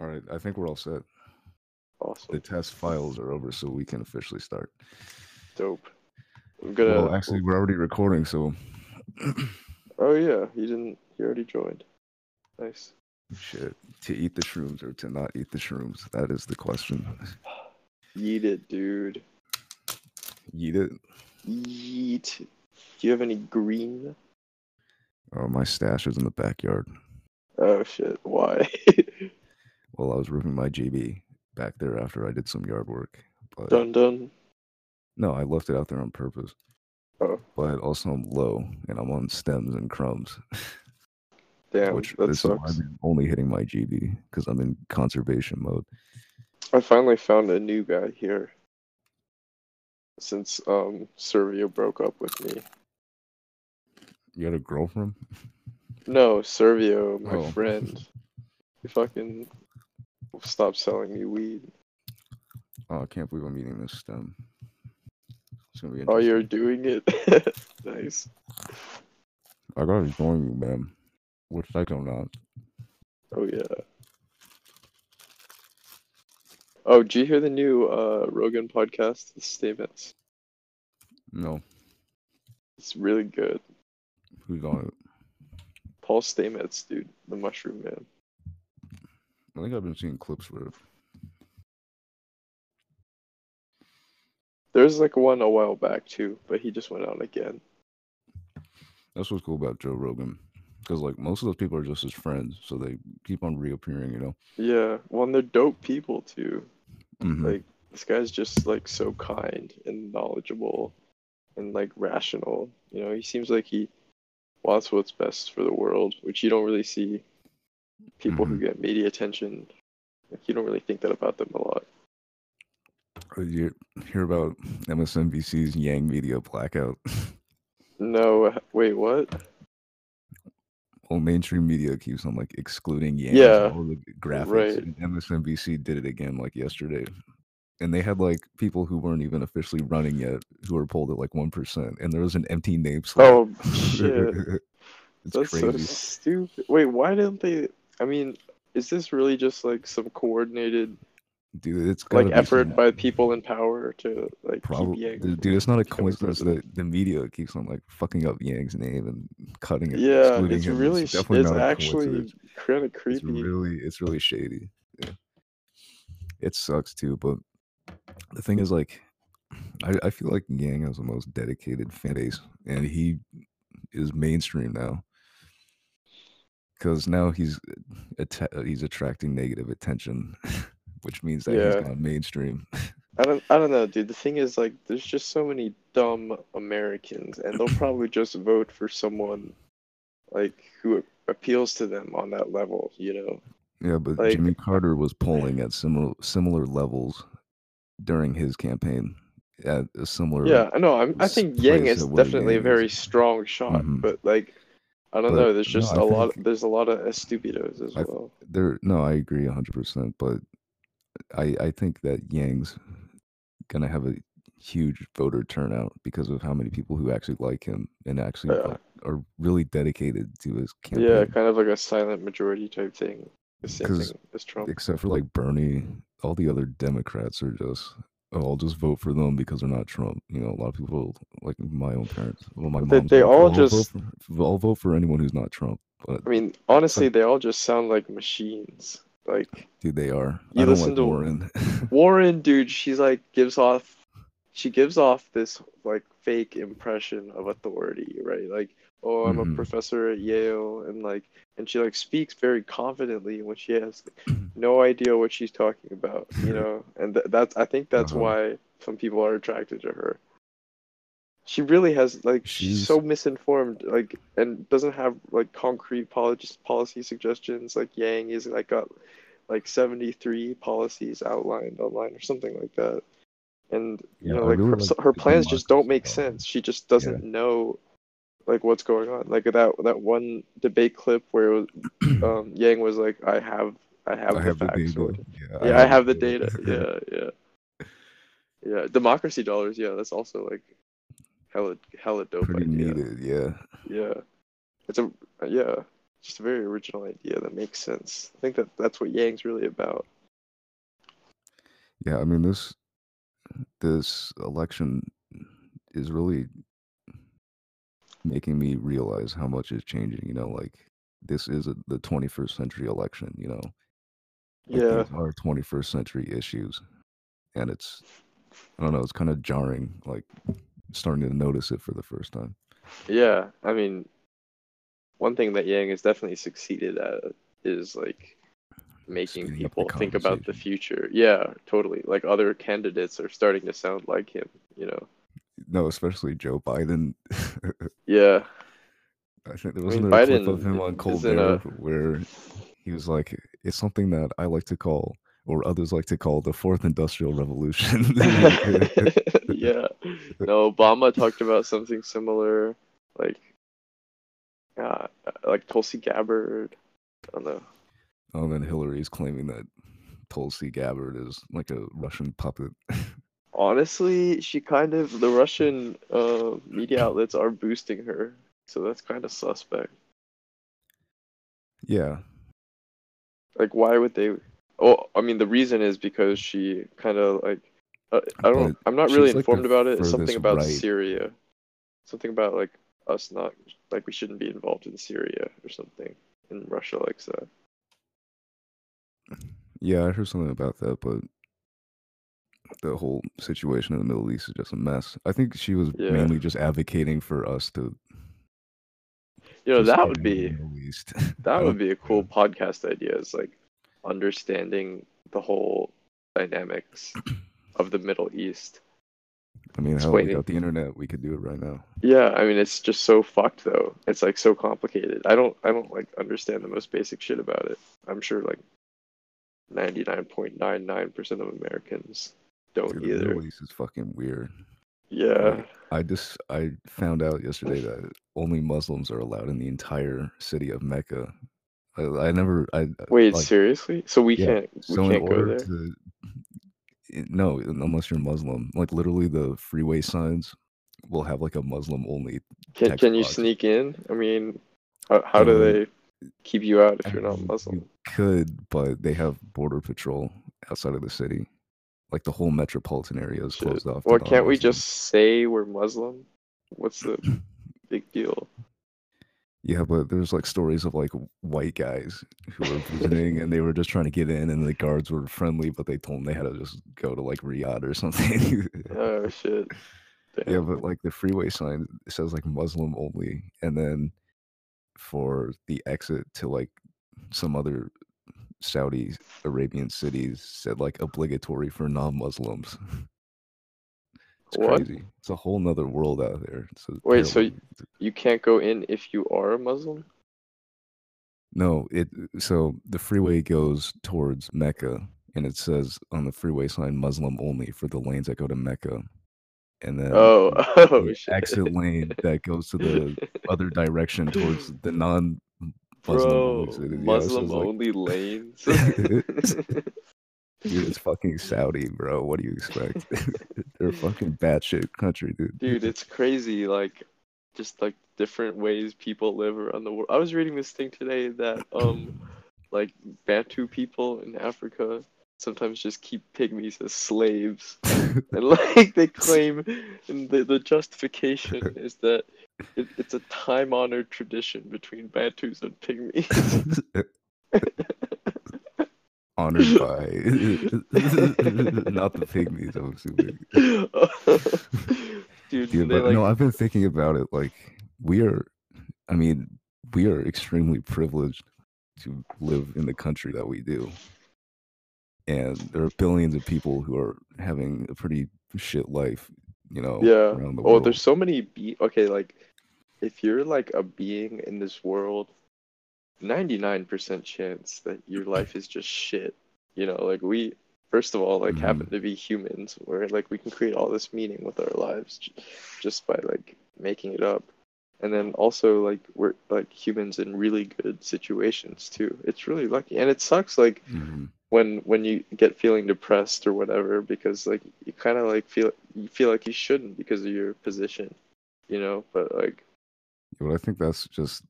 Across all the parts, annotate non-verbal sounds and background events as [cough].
All right, I think we're all set. Awesome. The test files are over, so we can officially start. Dope. I'm gonna. Well, actually, we're already recording, so [clears throat] Oh yeah, he didn't. He already joined. Nice. shit. To eat the shrooms or to not eat the shrooms? That is the question. Yeet it, dude. Eat it. Yeet. Do you have any green? Oh, my stash is in the backyard. Oh shit. Why? [laughs] Well, I was roofing my GB back there after I did some yard work, but dun dun. no, I left it out there on purpose. Oh But also, I'm low and I'm on stems and crumbs, [laughs] damn, which that this is why sucks. I'm only hitting my GB because I'm in conservation mode. I finally found a new guy here. Since um Servio broke up with me. You had a girlfriend? No, Servio, my Oh. friend. [laughs] He fucking stopped selling me weed. Oh, I can't believe I'm eating this stem. It's gonna be Oh, you're doing it. [laughs] nice. I gotta join you, man. Which I don't know. Oh yeah. Oh, did you hear the new uh Rogan podcast, The Stamets? No, It's really good. who's on it? Paul Stamets, dude, the Mushroom Man. I think I've been seeing clips for it. There's like one a while back too, but he just went out again. That's what's cool about Joe Rogan. Because like most of those people are just his friends, so they keep on reappearing, you know. Yeah, well, and they're dope people too. Mhm. Like this guy's just like so kind and knowledgeable and like rational. You know, he seems like he wants what's best for the world, which you don't really see people who mm-hmm. get media attention. Like you don't really think that about them a lot. You hear about MSNBC's Yang Media blackout? No, wait, what? well, mainstream media keeps on like excluding Yang. Yeah, all the graphics. right. And MSNBC did it again like yesterday, and they had like people who weren't even officially running yet who were polled at like one percent, and there was an empty name slot. Oh [laughs] shit, it's that's so crazy. stupid. Wait, why didn't they? I mean, is this really just like some coordinated Dude, it's like effort some- by people in power to like Probably, keep Yang? dude, it's not a coincidence that the media keeps on like fucking up Yang's name and cutting it, Yeah, it's him. really it's it's actually kind of creepy It's really, it's really shady. Yeah, it sucks too. But the thing is, like, I, I feel like Yang has the most dedicated fan base, and he is mainstream now. Because now he's atta- he's attracting negative attention, [laughs] which means that Yeah. he's gone mainstream. [laughs] I don't I don't know, dude. The thing is like there's just so many dumb Americans and they'll probably just vote for someone like who appeals to them on that level, you know. Yeah, but Like- Jimmy Carter was polling at similar similar levels during his campaign at a similar. Yeah, no. I'm, I think Yang is definitely a very is. strong shot, Mhm. but like I don't But, know, there's no, just I a lot there's a lot of estupidos as I- well. There, no, I agree hundred percent. But I, I think that Yang's gonna have a huge voter turnout because of how many people who actually like him and actually Yeah. are really dedicated to his campaign. Yeah, kind of like a silent majority type thing. The same thing as Trump. Except for like Bernie, all the other Democrats are just. Oh, I'll just vote for them because they're not Trump. You know, a lot of people, like my own parents, well, my They- they all "Oh, I'll vote just- for, I'll vote for anyone who's not Trump. But I mean, honestly, they all just sound like machines. Like dude, they are. You listen like to- Warren. [laughs] Warren, dude, she's like gives off, she gives off this like fake impression of authority, right? Like, oh, I'm Mhm. a professor at Yale, and like, and she like speaks very confidently when she has [clears throat] no idea what she's talking about, you know. [laughs] And th- that's, I think that's Uh-huh. why some people are attracted to her. She really has like she's, She's- so misinformed, like, and doesn't have like concrete policy policy suggestions. Like Yang is like got like 73 policies outlined online or something like that. And you Yeah, know, like really her, like her plans just don't make sense. She just doesn't know like what's going on. Like that that one debate clip where it was, [clears throat] um, Yang was like, "I have, I have, I the have the facts." data. whatever. Yeah, I have the data. [laughs] Yeah, yeah, yeah. Democracy dollars. Yeah, that's also like hella, hella dope Pretty idea. needed. Yeah. Yeah, it's a yeah. just a very original idea that makes sense. I think that that's what Yang's really about. Yeah, I mean this this election is really making me realize how much is changing. You know, like this is a, the 21st century election. You know, like Yeah, these are 21st century issues, and it's I don't know, it's kind of jarring. Like starting to notice it for the first time. yeah. I mean, one thing that Yang has definitely succeeded at is like making Speeding people think about the future. Yeah, totally. Like other candidates are starting to sound like him, you know. No, especially Joe Biden. [laughs] Yeah. I think there wasn't mean, there a clip of him on Colbert a where he was like, "It's something that I like to call, or others like to call, the fourth industrial revolution." [laughs] [laughs] yeah. No, Obama talked about something similar, like uh, like Tulsi Gabbard. I don't know. oh, and then Hillary's claiming that Tulsi Gabbard is like a Russian puppet. Honestly, she kind of the Russian uh, media outlets are boosting her, so that's kind of suspect. yeah, Like, why would they? Oh, I mean, the reason is because she kind of like uh, I don't. But I'm not really like informed about it. It's something about right. Syria, something about like us not like we shouldn't be involved in Syria or something. And Russia likes that. yeah, I heard something about that, but the whole situation in the Middle East is just a mess. I think she was Yeah. mainly just advocating for us to. You know, that would out of the be [laughs] that would be a cool podcast idea. Is like understanding the whole dynamics [clears throat] of the Middle East. I mean, hell, we explaining- got the internet. We could do it right now. Yeah, I mean it's just so fucked though. It's like so complicated. I don't I don't like understand the most basic shit about it. I'm sure like 99.99% of Americans don't Dude, the either. Middle East is fucking weird. Yeah. I just I found out yesterday that only Muslims are allowed in the entire city of Mecca. I, I never I uh, Wait, like, seriously? So we yeah, can't we so can't go there? to no unless you're Muslim like literally the freeway signs will have like a Muslim only Can can you box. sneak in? I mean, how, how do they keep you out I if you're not Muslim? you could but they have border patrol outside of the city like the whole metropolitan area is Shit. closed off to Well, can't we just say we're Muslim? What's the [clears throat] big deal? Yeah, but there's like stories of like white guys who were visiting and they were just trying to get in and the guards were friendly, but they told them they had to just go to like Riyadh or [laughs] something. Oh shit. yeah, but like the freeway sign says like Muslim only, and then for the exit to like some other Saudi Arabian cities said like obligatory for non-Muslims. [laughs] It's What? crazy. It's a whole nother world out there. Wait, so You can't go in if you are a Muslim? No, it so the freeway goes towards Mecca and it says on the freeway sign Muslim only for the lanes that go to Mecca. And then Oh, [laughs] oh the oh shit. exit lane that goes to the other [laughs] direction towards the non Bro, only cities. Yeah, Muslim like, only lanes. [laughs] dude, it's fucking [laughs] Saudi, bro. What do you expect? [laughs] They're a fucking batshit country, dude. Dude, it's crazy. Like, just like different ways people live around the world. I was reading this thing today that um, [coughs] like Bantu people in Africa sometimes just keep pygmies as slaves, and like they claim, and the the justification is that it, it's a time-honored tradition between Bantus and pygmies. [laughs] Honored by [laughs] not the pygmies, I'm assuming. [laughs] Dude, Dude, but like no, I've been thinking about it. Like, we are, I mean, we are extremely privileged to live in the country that we do. And there are billions of people who are having a pretty shit life, you know, Yeah. around the Oh, world. there's so many be okay, like if you're like a being in this world, 99% chance that your life is just shit. You know, like we first of all like Mhm. happen to be humans where like we can create all this meaning with our lives just by like making it up. And then also like we're like humans in really good situations too. It's really lucky. And it sucks like Mhm. when when you get feeling depressed or whatever because like you kind of like feel you feel like you shouldn't because of your position you know but like But I think that's just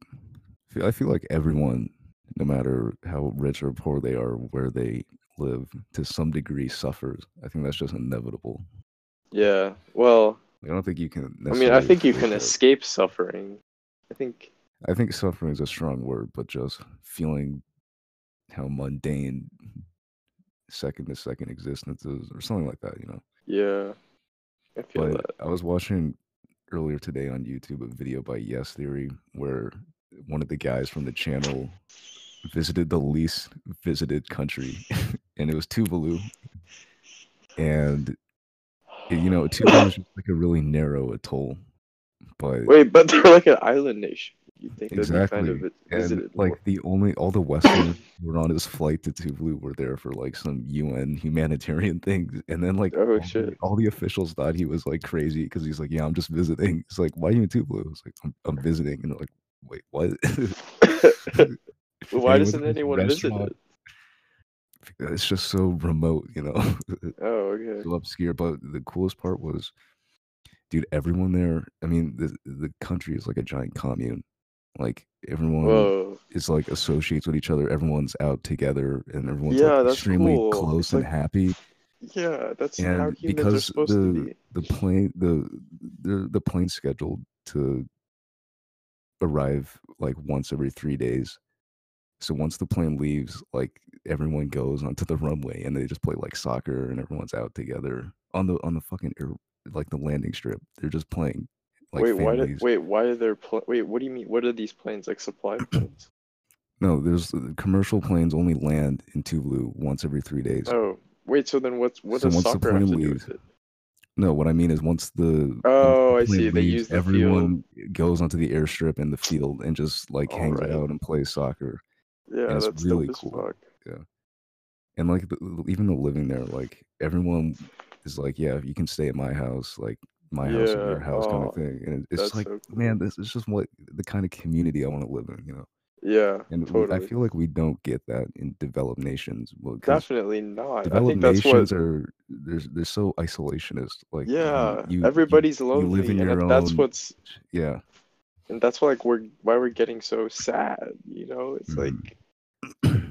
I feel like everyone, no matter how rich or poor they are, where they live, to some degree suffers. I think that's just inevitable. Yeah. Well, I don't think you can. I mean, I think you can escape suffering. I think. I think suffering is a strong word, but just feeling how mundane second to second existence is, or something like that, you know. Yeah. I feel But that. I was watching earlier today on YouTube a video by Yes Theory where one of the guys from the channel visited the least visited country, [laughs] and it was Tuvalu. And you know, Tuvalu is [laughs] just like a really narrow atoll, but Wait, but they're like an island nation. You think be kind exactly, of and visited more? like the only all the Westerners who were on his flight to Tuvalu were there for like some UN humanitarian [laughs] things, and then like Oh all, shit. the, all the officials thought he was like crazy because he's like, yeah, I'm just visiting. It's like, why are you in Tuvalu? It's like, I'm, I'm visiting, and they're like, wait, what? [laughs] [laughs] Why And he went doesn't anyone visit it? It's just so remote, you know, Oh, okay. so obscure. But the coolest part was, dude, everyone there. I mean, the the country is like a giant commune. Like everyone Whoa. is like associates with each other. Everyone's out together, and everyone's Yeah, like extremely cool. close It's and like happy. yeah, that's how And are because supposed to the be. the plane the the the plane's scheduled to arrive like once every three days. So once the plane leaves, like everyone goes onto the runway and they just play like soccer and everyone's out together on the on the fucking air, like the landing strip. They're just playing like wait, why did wait, why are there pl- wait, what do you mean? What are these planes like supply [clears throat] planes? No, there's uh, commercial planes only land in Tuvalu once every three days. Oh, wait, so then what's what So does soccer have to plane do leaves, with it? No, what I mean is once the once Oh, the I see. plane They use the field. everyone goes onto the airstrip and the field and just like hangs Alright. out and plays soccer. Yeah, it's that's really cool. fuck. And like the- even the living there, like everyone is like, yeah, you can stay at my house, like my house or your house kind oh, of thing. And it's like, so cool. man, this is just what the kind of community I want to live in, you know. Yeah, And we- I feel like we don't get that in developed nations. Well, Definitely not. I developed think that's nations what. are they're they're so isolationist. Like Yeah, you, you, everybody's you lonely, live in and your that- that's what's yeah. and that's why like we're why we're getting so sad. You know, it's Mhm. like [clears throat]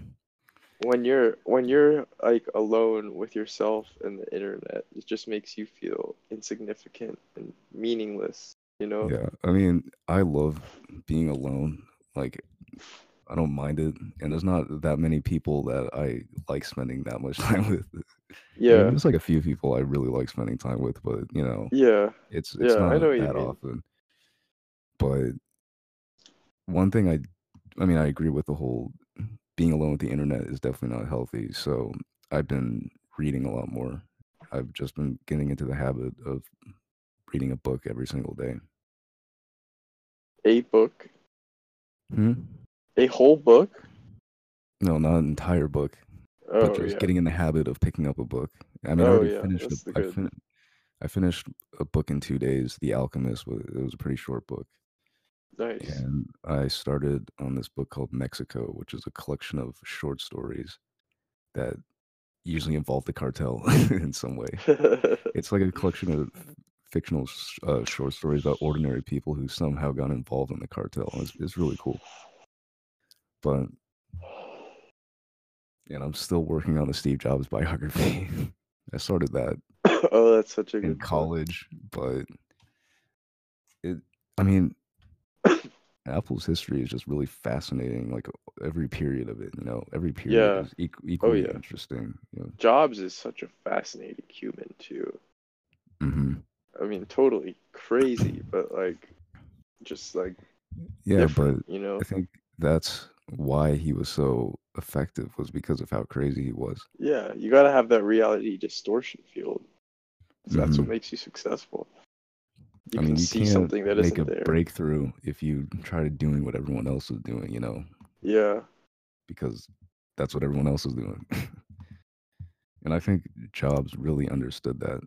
when you're when you're like alone with yourself and the internet, it just makes you feel insignificant and meaningless. You know? Yeah, I mean, I love being alone. Like, I don't mind it, and there's not that many people that I like spending that much [laughs] time with. I mean, Yeah. there's like a few people I really like spending time with, but you know, Yeah. it's it's Yeah, I not know that often. But one thing I, I mean, I agree with the whole being alone with the internet is definitely not healthy. So I've been reading a lot more. I've just been getting into the habit of reading a book every single day. A book. Hmm? A whole book? No, not an entire book, Oh but just yeah. getting in the habit of picking up a book. I mean, I Oh, already yeah, finished. that's A, the I, fin- I finished a book in two days. The Alchemist. Was, it was a pretty short book, Nice. and I started on this book called Mexico, which is a collection of short stories that usually involve the cartel [laughs] in some way. [laughs] It's like a collection of fictional uh, short stories about ordinary people who somehow got involved in the cartel. It's, it's really cool. But and I'm still working on the Steve Jobs biography. [laughs] I started that oh, that's such a in college, but it. I mean, Apple's history is just really fascinating. Like every period of it, you know, every period Yeah. is equ- equally yeah. interesting. You know? Jobs is such a fascinating human too. hmm I mean, totally crazy, but like, just like Yeah, but you know? I think that's why he was so effective was because of how crazy he was. Yeah, you gotta have that reality distortion field. 'cause That's what Mhm. makes you successful. You I mean, can you see can't something that make isn't a there. breakthrough if you try to doing what everyone else is doing, you know, Yeah, because that's what everyone else is doing. [laughs] and I think Jobs really understood that.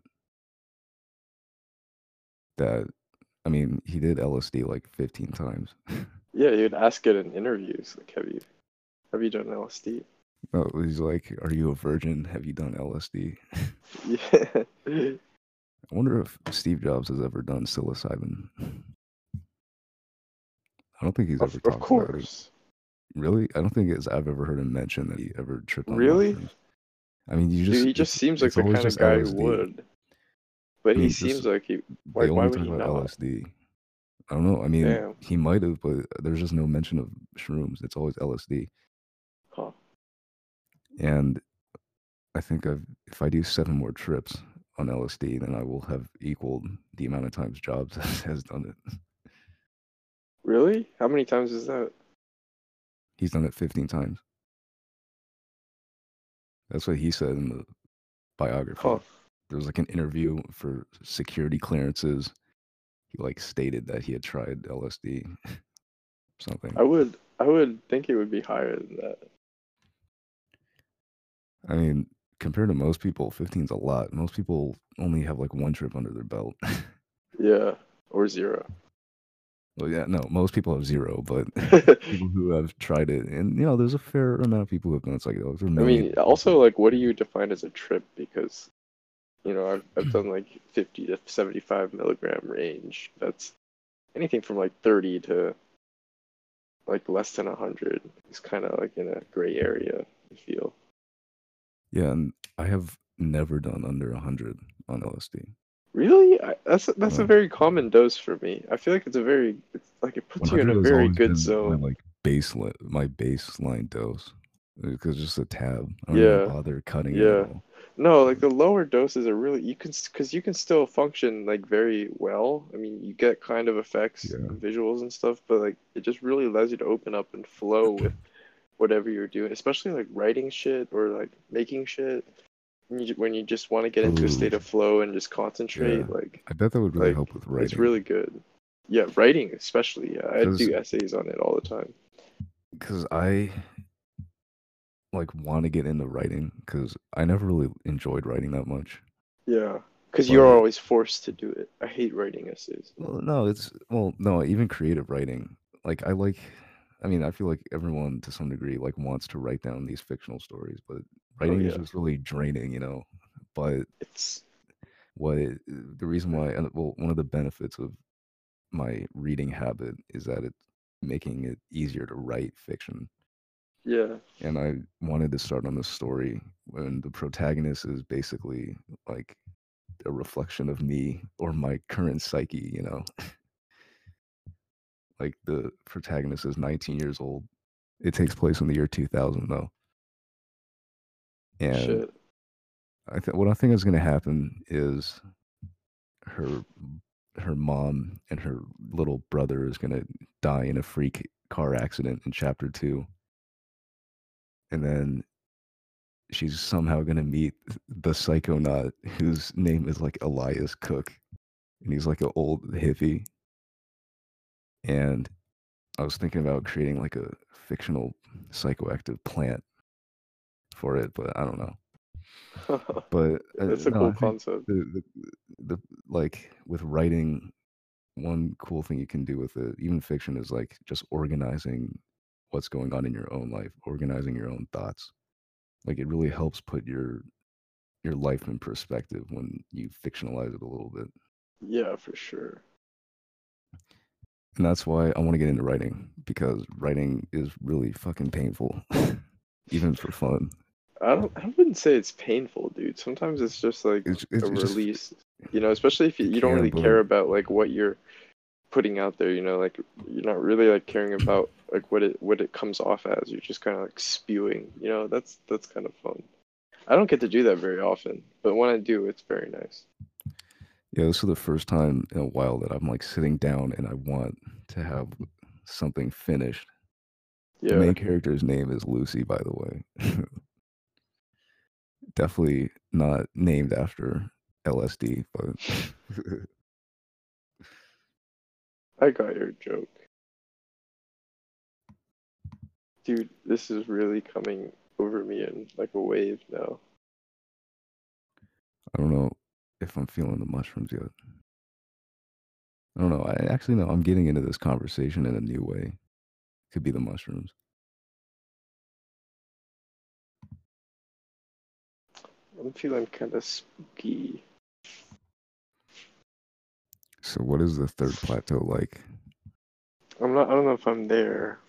That, I mean, he did LSD like 15 times. [laughs] yeah. You'd ask it in interviews, like, have you, have you done LSD? no, he's like, "Are you a virgin? Have you done LSD?" [laughs] Yeah. I wonder if Steve Jobs has ever done psilocybin. I don't think he's Of, ever of talked about it. course. Really? I don't think it's, I've ever heard him mention that he ever tripped on Really? mushrooms. I mean, you just Dude, he just seems like the kind of guy LSD. who would. But I mean, he just- seems like he. They Like, why only talk about not? LSD. I don't know. I mean, Damn. he might have, but there's just no mention of shrooms. It's always LSD. Huh. And I think I've if I do seven more trips on LSD, then I will have equaled the amount of times Jobs [laughs] has done it. Really? How many times is that? He's done it 15 times. That's what he said in the biography. Huh. There was like an interview for security clearances. He like stated that he had tried LSD, [laughs] something. I would. I would think it would be higher than that. I mean, compared to most people, 15 is a lot. Most people only have like one trip under their belt. Yeah. Or zero. well, yeah, no, most people have zero, but [laughs] [laughs] people who have tried it, and you know, there's a fair amount of people who have done psychedelics. There are I mean, also, like, what do you define as a trip? Because, you know, I've, I've done like 50 to 75 milligram range. That's anything from like 30 to like less than 100 is kind of like in a gray area, I feel. Yeah, and I have never done under 100 on LSD. Really? I, that's a, that's a Uh, very common dose for me. I feel like it's a very, it's like it puts you in a very good zone. My like baseline, my baseline dose, because just a tab. I don't Yeah, even bother cutting it yeah. No, like the lower doses are really you can because you can still function like very well. I mean, you get kind of effects, Yeah. and visuals and stuff, but like it just really allows you to open up and flow with whatever you're doing, especially like writing shit or like making shit. When you, when you just want to get into a state of flow and just concentrate, Yeah. like I bet that would really Like, help with writing. it's really good. Yeah, writing especially. Yeah, I do essays on it all the time. because I like want to get into writing because I never really enjoyed writing that much. Yeah, because you're always forced to do it. I hate writing essays. Well, no, it's well, no, even creative writing. Like I like, I mean, I feel like everyone to some degree like wants to write down these fictional stories, but oh, writing is Oh, yeah. just really draining, you know. But It's what it, the reason why, and well, one of the benefits of my reading habit is that it's making it easier to write fiction. yeah, and I wanted to start on this story when the protagonist is basically like a reflection of me or my current psyche, you know. [laughs] like the protagonist is 19 years old. It takes place in the year 2000 though. And shit. I think what I think is going to happen is her her mom and her little brother is going to die in a freak car accident in chapter 2 and then she's somehow going to meet the psychonaut whose name is like Elias Cook and he's like an old hippie and I was thinking about creating like a fictional psychoactive plant for it but I don't know [laughs] but uh, a no, cool concept. the, the the like with writing one cool thing you can do with it even fiction is like just organizing what's going on in your own life organizing your own thoughts like it really helps put your your life in perspective when you fictionalize it a little bit Yeah, for sure. And that's why i want to get into writing because writing is really fucking painful [laughs] even for fun I don't. I wouldn't say it's painful, dude. Sometimes it's just like it's, it's, a it's just release. You know, especially if you, You don't really care about like what you're putting out there. You know, like you're not really like caring [clears throat] about like what it what it comes off as. You're just kind of like spewing. You know, that's that's kind of fun. I don't get to do that very often, but when I do, it's very nice. Yeah, this is the first time in a while that I'm like sitting down and I want to have something finished. The Yeah, main character's name is Lucy, by the way. [laughs] Definitely not named after LSD, but [laughs] I got your joke, dude. This is really coming over me in like a wave now. I don't know if I'm feeling the mushrooms yet. I don't know. I actually know I'm getting into this conversation in a new way. Could be the mushrooms. I'm feeling kind of spooky. So, what is the third plateau like? I'm not. I don't know if I'm there.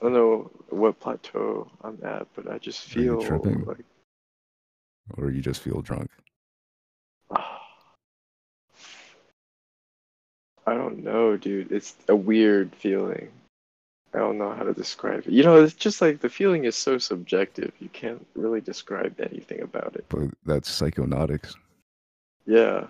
I don't know what plateau I'm at, but I just feel tripping? like or you just feel drunk? I don't know, dude. It's a weird feeling. I don't know how to describe it. You know, it's just like the feeling is so subjective. You can't really describe anything about it. But that's psychonautics. Yeah.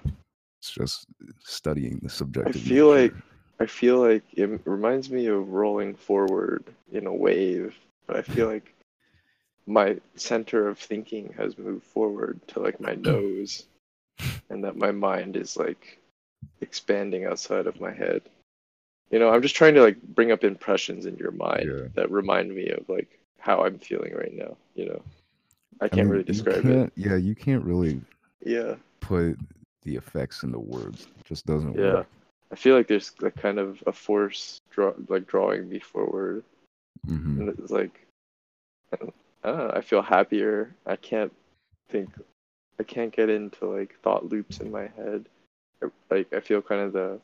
It's just studying the subjective. I feel like- I feel like it reminds me of rolling forward in a wave, but I feel like my center of thinking has moved forward to like my [clears throat] nose, and that my mind is like expanding outside of my head. You know, I'm just trying to like bring up impressions in your mind Yeah. that remind me of like how I'm feeling right now. You know, I I can't mean, really describe it. Yeah, you can't really Yeah, put the effects into words. It just doesn't yeah. work. I feel like there's like kind of a force draw like drawing me forward. hmm and it's like I I know, I feel happier. I can't think I can't get into like thought loops in my head. Like I feel kind of the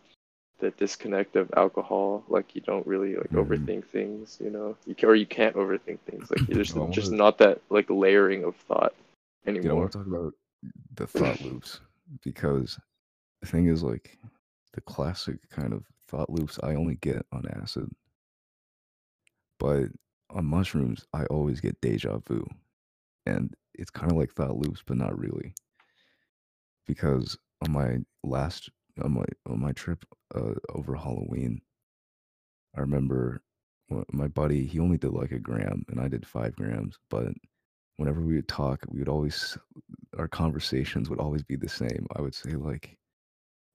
the disconnect of alcohol. Like you don't really like Mhm. overthink things, you know. You can, or you can't overthink things. Like there's I just [clears throat] wanna- not that like layering of thought Dude, I anymore. want to talk about the [laughs] thought loops because the thing is like the classic kind of thought loops I only get on acid. But on mushrooms, I always get deja vu. And it's kind of like thought loops, but not really. Because on my last on my on my trip uh, over Halloween, I remember my buddy he only did like a gram and I did five grams, but whenever we would talk, we would always our conversations would always be the same. I would say like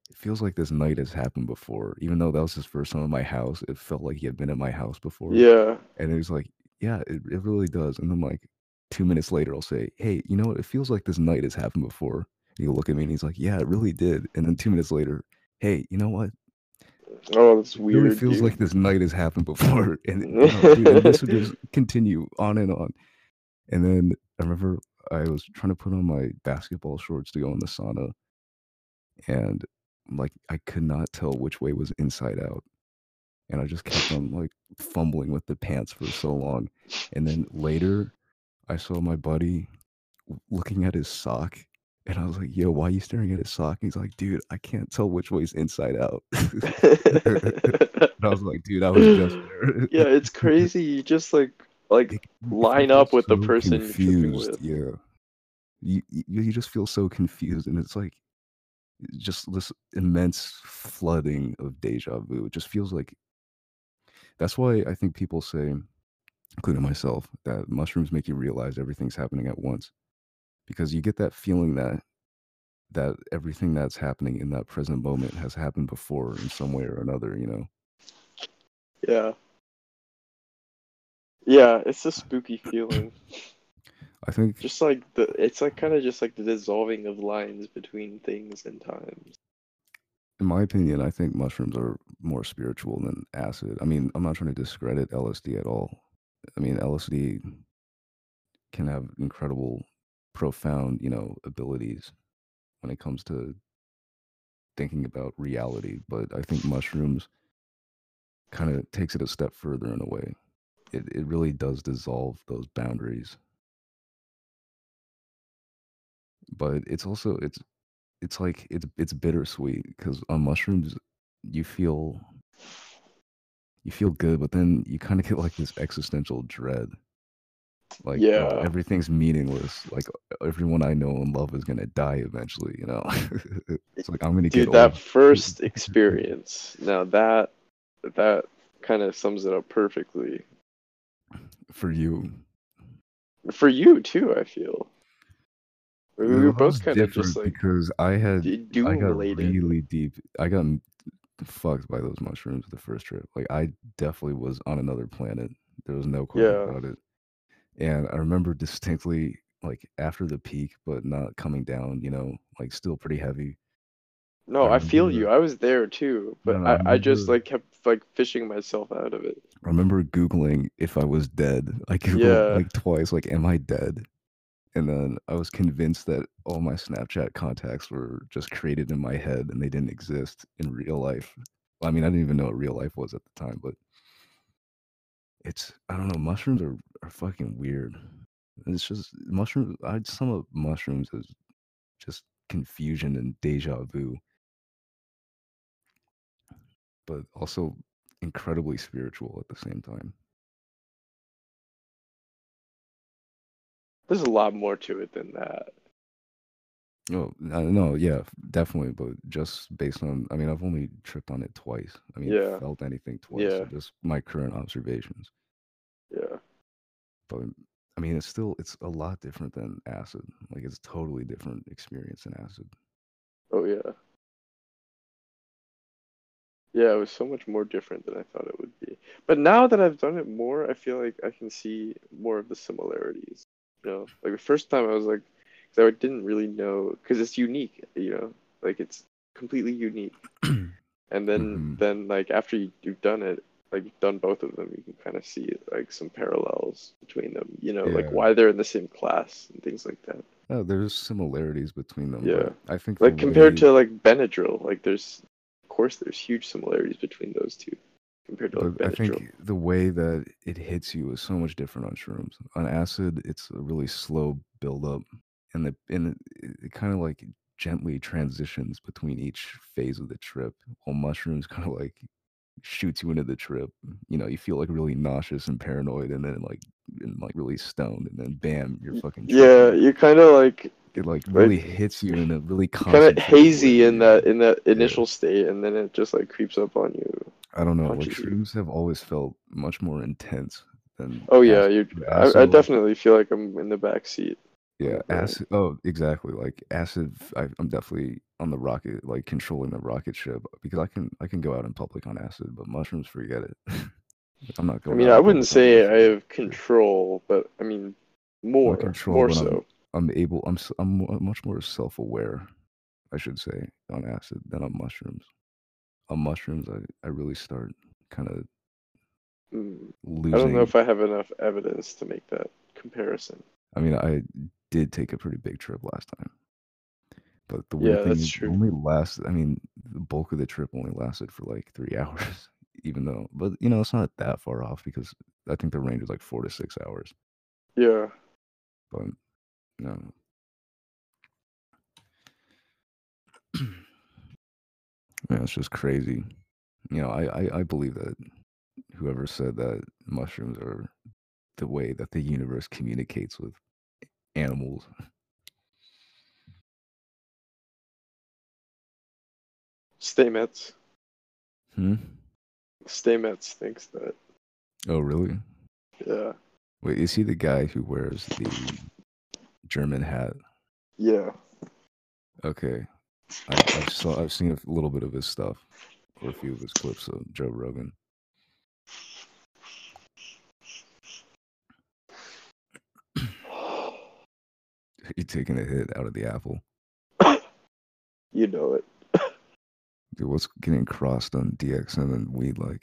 it feels like this night has happened before. Even though that was his first time at my house, it felt like he had been at my house before. Yeah. And it was like, yeah, it, it really does. And then like two minutes later, I'll say, hey, you know what? It feels like this night has happened before. He'll look at me and he's like, yeah, it really did. And then two minutes later, hey, you know what? Oh, that's It weird. really feels dude. like this night has happened before. [laughs] And, you know, dude, and this would just [laughs] continue on and on. And then I remember I was trying to put on my basketball shorts to go in the sauna. And like I could not tell which way was inside out. And I just kept on like fumbling with the pants for so long. And then later I saw my buddy looking at his sock. And I was like, yo, why are you staring at his sock? And he's like, dude, I can't tell which way's inside out. [laughs] and I was like, dude, I was just there. yeah, it's crazy. You just like like It- line up with the so person you're tripping confused, with. Yeah. You, you you just feel so confused, and it's like just this immense flooding of deja vu. It just feels like that's why I think people say, including myself, that mushrooms make you realize everything's happening at once, because you get that feeling that that everything that's happening in that present moment has happened before in some way or another. You know. Yeah. Yeah, it's a spooky feeling. [clears throat] I think Just like the it's like kind of just like the dissolving of lines between things and times. in my opinion, I think mushrooms are more spiritual than acid. I mean, I'm not trying to discredit LSD at all. I mean, LSD can have incredible, profound, you know, abilities when it comes to thinking about reality. But I think mushrooms kind of takes it a step further in a way. It it really does dissolve those boundaries. But it's also it's it's like it's it's bittersweet because on mushrooms you feel you feel good, but then you kind of get like this existential dread. Like, Yeah. everything's meaningless. Like everyone I know and love is gonna die eventually. You know, [laughs] it's like I'm gonna Dude, get that old. [laughs] first experience. Now that that kind of sums it up perfectly. for you. For you too, I feel. We were both kind of just like because I had I got related. really deep. I got fucked by those mushrooms the first trip. Like I definitely was on another planet. There was no question Yeah. about it. And I remember distinctly like after the peak, but not coming down. You know, like still pretty heavy. No, I I feel you. I was there too, but no, I I, I just like kept like fishing myself out of it. I remember googling if I was dead. [laughs] I googled Yeah. like twice, like, am I dead? And then I was convinced that all my Snapchat contacts were just created in my head and they didn't exist in real life. I mean, I didn't even know what real life was at the time, but it's I don't know. Mushrooms are are fucking weird. It's just mushrooms. I sum up mushrooms as just confusion and deja vu, but also incredibly spiritual at the same time. There's a lot more to it than that. No, uh, no, yeah, definitely. But just based on, I mean, I've only tripped on it twice. I mean, Yeah. felt anything twice. So Yeah. just my current observations. Yeah. But I mean, it's still it's a lot different than acid. Like it's a totally different experience than acid. Oh yeah. Yeah, it was so much more different than I thought it would be. But now that I've done it more, I feel like I can see more of the similarities. You know, like the first time I was like, because I didn't really know, because it's unique. You know, like it's completely unique. [clears throat] And then, Mhm. then like after you, you've done it, like you've done both of them, you can kind of see like some parallels between them. You know, like why they're in the same class and things like that. Oh, there's similarities between them. Yeah. I think Like compared way- to like Benadryl, like there's, of course, there's huge similarities between those two compared to like I think the way that it hits you is so much different on shrooms. On acid, it's a really slow build up, and the and it, it kind of like gently transitions between each phase of the trip. While mushrooms [laughs] kind of like shoots you into the trip. You know, you feel like really nauseous and paranoid, and then like and like really stoned, and then bam, you're fucking Yeah, you're kind of like It like really hits you in a really [laughs] kind of hazy way. in that in that initial state, and then it just like creeps up on you. I don't know. Like shrooms have always felt much more intense than Oh yeah, you. I, I definitely feel like I'm in the back seat. Yeah, Right. acid. Oh, exactly. Like acid. I, I'm definitely on the rocket, like controlling the rocket ship because I can I can go out in public on acid, but mushrooms, forget it. [laughs] I'm not going to I going. mean, out I in wouldn't public on say I have control, but I mean more, control more when I'm- so. I'm able. I'm s- I'm much more self-aware, I should say, on acid than on mushrooms. On mushrooms, I I really start kind of Mm, losing. I don't know if I have enough evidence to make that comparison. I mean, I did take a pretty big trip last time. But the Yeah, thing is true. only lasted I mean, the bulk of the trip only lasted for like 3 [laughs] hours, even though but you know, it's not that far off because I think the range is like 4 to 6 hours. Yeah. But no. [clears throat] Yeah, it's just crazy. You know, I, I, I believe that whoever said that mushrooms are the way that the universe communicates with animals. Stamets. Hmm? Stamets thinks that. Oh, really? Yeah. Wait, is he the guy who wears the German hat? Yeah. Okay, I, I've saw I've seen a little bit of his stuff, or a few of his clips of Joe Rogan. [laughs] You taking a hit out of the apple, [coughs] You know it. dude. What's getting crossed on DXM and weed like?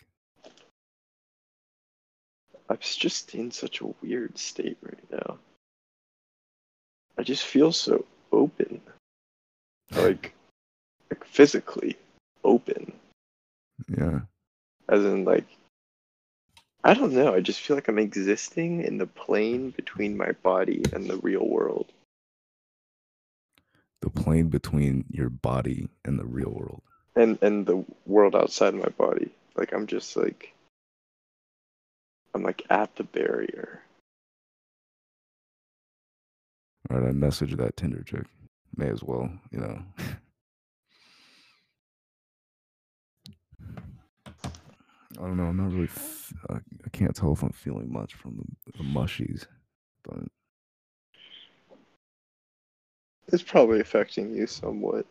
I'm just in such a weird state right now. I just feel so open. [sighs] Like, like physically open. Yeah, As in, like, I don't know. I just feel like I'm existing in the plane between my body and the real world. The plane between your body and the real world. And and the world outside my body. Like I'm just like I'm like at the barrier. All right, I messaged that Tinder chick. May as well, you know. [laughs] I don't know. I'm not really. F- I, I can't tell if I'm feeling much from the, the mushies, but It's probably affecting you somewhat.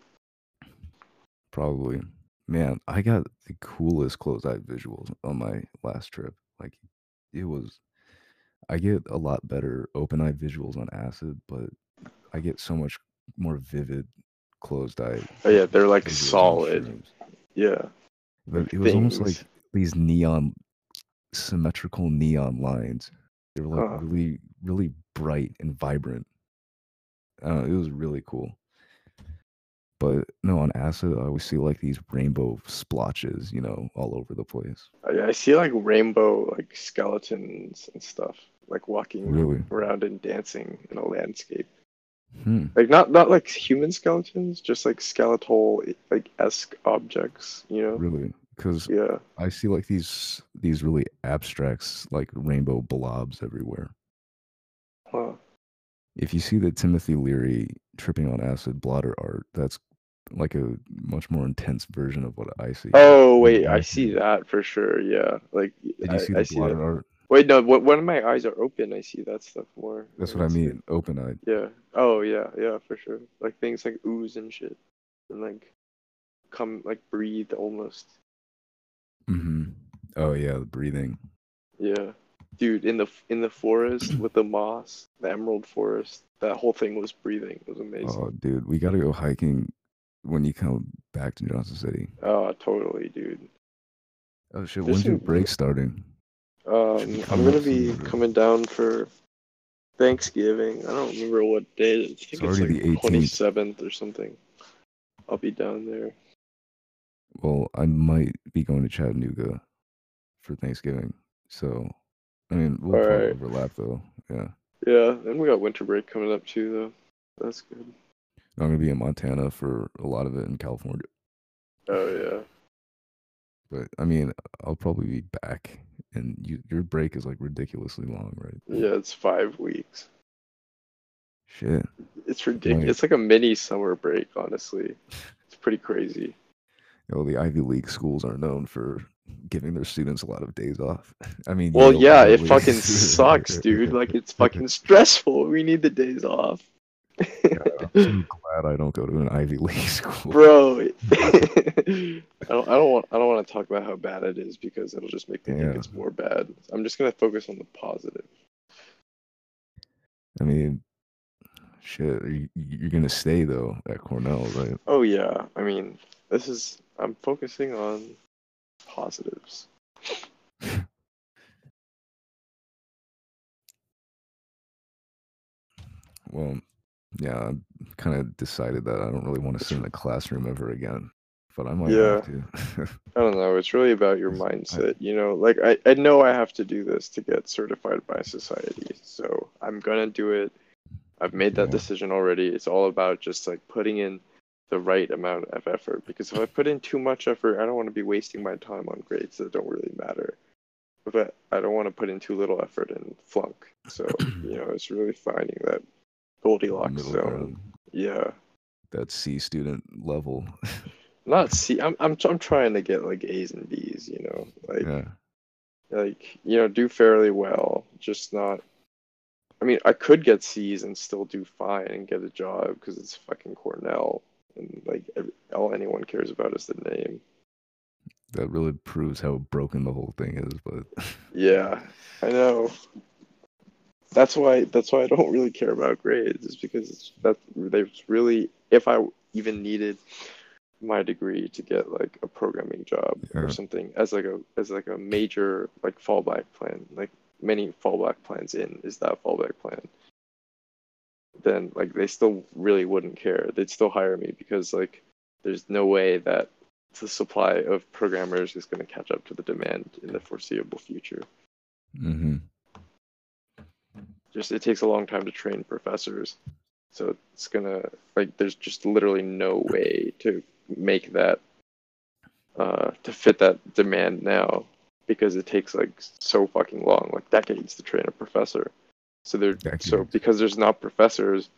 probably. Man, I got the coolest closed eye visuals on my last trip. Like, it was. I get a lot better open eye visuals on acid, but I get so much more vivid closed eye. Oh yeah, they're like solid. Yeah. But it was almost like these neon, symmetrical neon lines. They were like Uh-huh. really, really bright and vibrant. I it was really cool. But no, on acid, I always see like these rainbow splotches, you know, all over the place. I, I see like rainbow like skeletons and stuff, like walking Really? around and dancing in a landscape. Hmm. Like not not like human skeletons, just like skeletal like esque objects. You know? Really? Because Yeah. I see like these these really abstracts, like rainbow blobs everywhere. Huh. If you see the Timothy Leary tripping on acid blotter art, that's like a much more intense version of what I see. Oh wait, I I see that for sure. Yeah. Like Did I, you see I the see blotter that. art? Wait, no. When my eyes are open, I see that stuff more. That's what I mean. Open eyed. Yeah. Oh yeah, yeah, for sure. Like things like ooze and shit, and like come like breathe almost. Mm-hmm. Oh yeah, the breathing. Yeah, dude, in the in the forest with the moss, the emerald forest, that whole thing was breathing. It was amazing. Oh, dude, we gotta go hiking when you come back to Johnson City. Oh, totally, dude. Oh shit, This when's your break starting? Um, I'm gonna be soon, coming down for Thanksgiving. I don't remember what day. I think It's it's, already like the 18th. twenty seventh or something. I'll be down there. Well, I might be going to Chattanooga for Thanksgiving. So, I mean, we'll probably Alright. overlap though. Yeah. Yeah, and we got winter break coming up too, though. That's good. I'm gonna be in Montana for a lot of it in California. Oh yeah. But I mean, I'll probably be back. And you, your break is like ridiculously long, right? Yeah, it's five weeks. Shit. It's ridiculous. Right. It's like a mini summer break, honestly. It's pretty crazy. You know, the Ivy League schools are known for giving their students a lot of days off. [laughs] I mean, Well, yeah, it fucking [laughs] sucks, dude. Like it's [laughs] fucking stressful. We need the days off. I'm so glad I don't go to an Ivy League school. Bro, I don't I don't want I don't want to talk about how bad it is because it'll just make me Yeah. think it's more bad. I'm just gonna focus on the positive. I mean, shit, you're gonna stay though at Cornell, right? Oh yeah, I mean, this is I'm focusing on positives. Well, yeah, I kind of decided that I don't really want to sit in a classroom ever again, but I might Yeah. have to. [laughs] I don't know. It's really about your mindset. You know, like I, I know I have to do this to get certified by society. So I'm going to do it. I've made that Yeah. decision already. It's all about just like putting in the right amount of effort. Because if I put in too much effort, I don't want to be wasting my time on grades that don't really matter. But I don't want to put in too little effort and flunk. So, [clears throat] you know, it's really finding that Goldilocks middle zone. ground, Yeah. that C student level. [laughs] Not C. I'm, I'm, I'm trying to get like A's and B's, you know, like. yeah, like you know do fairly well just not i mean i could get c's and still do fine and get a job because it's fucking cornell and like ev- all anyone cares about is the name that really proves how broken the whole thing is. But yeah i know that's why that's why i don't really care about grades is because it's that there's really if i even needed my degree to get like a programming job Yeah. or something as like a as like a major like fallback plan like many fallback plans in is that fallback plan then like they still really wouldn't care. They'd still hire me because like there's no way that the supply of programmers is going to catch up to the demand in the foreseeable future. Mm-hmm. just it takes a long time to train professors. So it's gonna like there's just literally no way to make that uh to fit that demand now because it takes like so fucking long like decades to train a professor so there so Decades. because there's not professors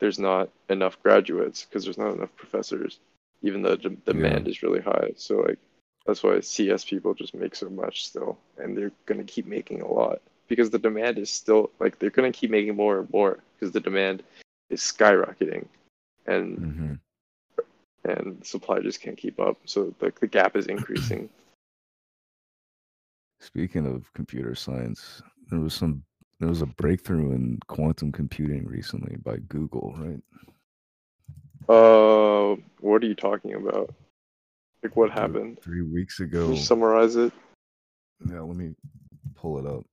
there's not enough graduates because there's not enough professors even though the demand is really high. So like that's why cs people just make so much still and they're going to keep making a lot because the demand is still like they're going to keep making more and more because the demand is skyrocketing and hmm and supply just can't keep up. So like the gap is increasing. [clears throat] Speaking of computer science, there was some there was a breakthrough in quantum computing recently by Google, right? uh what are you talking about like what happened Three weeks Can ago. you summarize it Yeah, let me pull it up.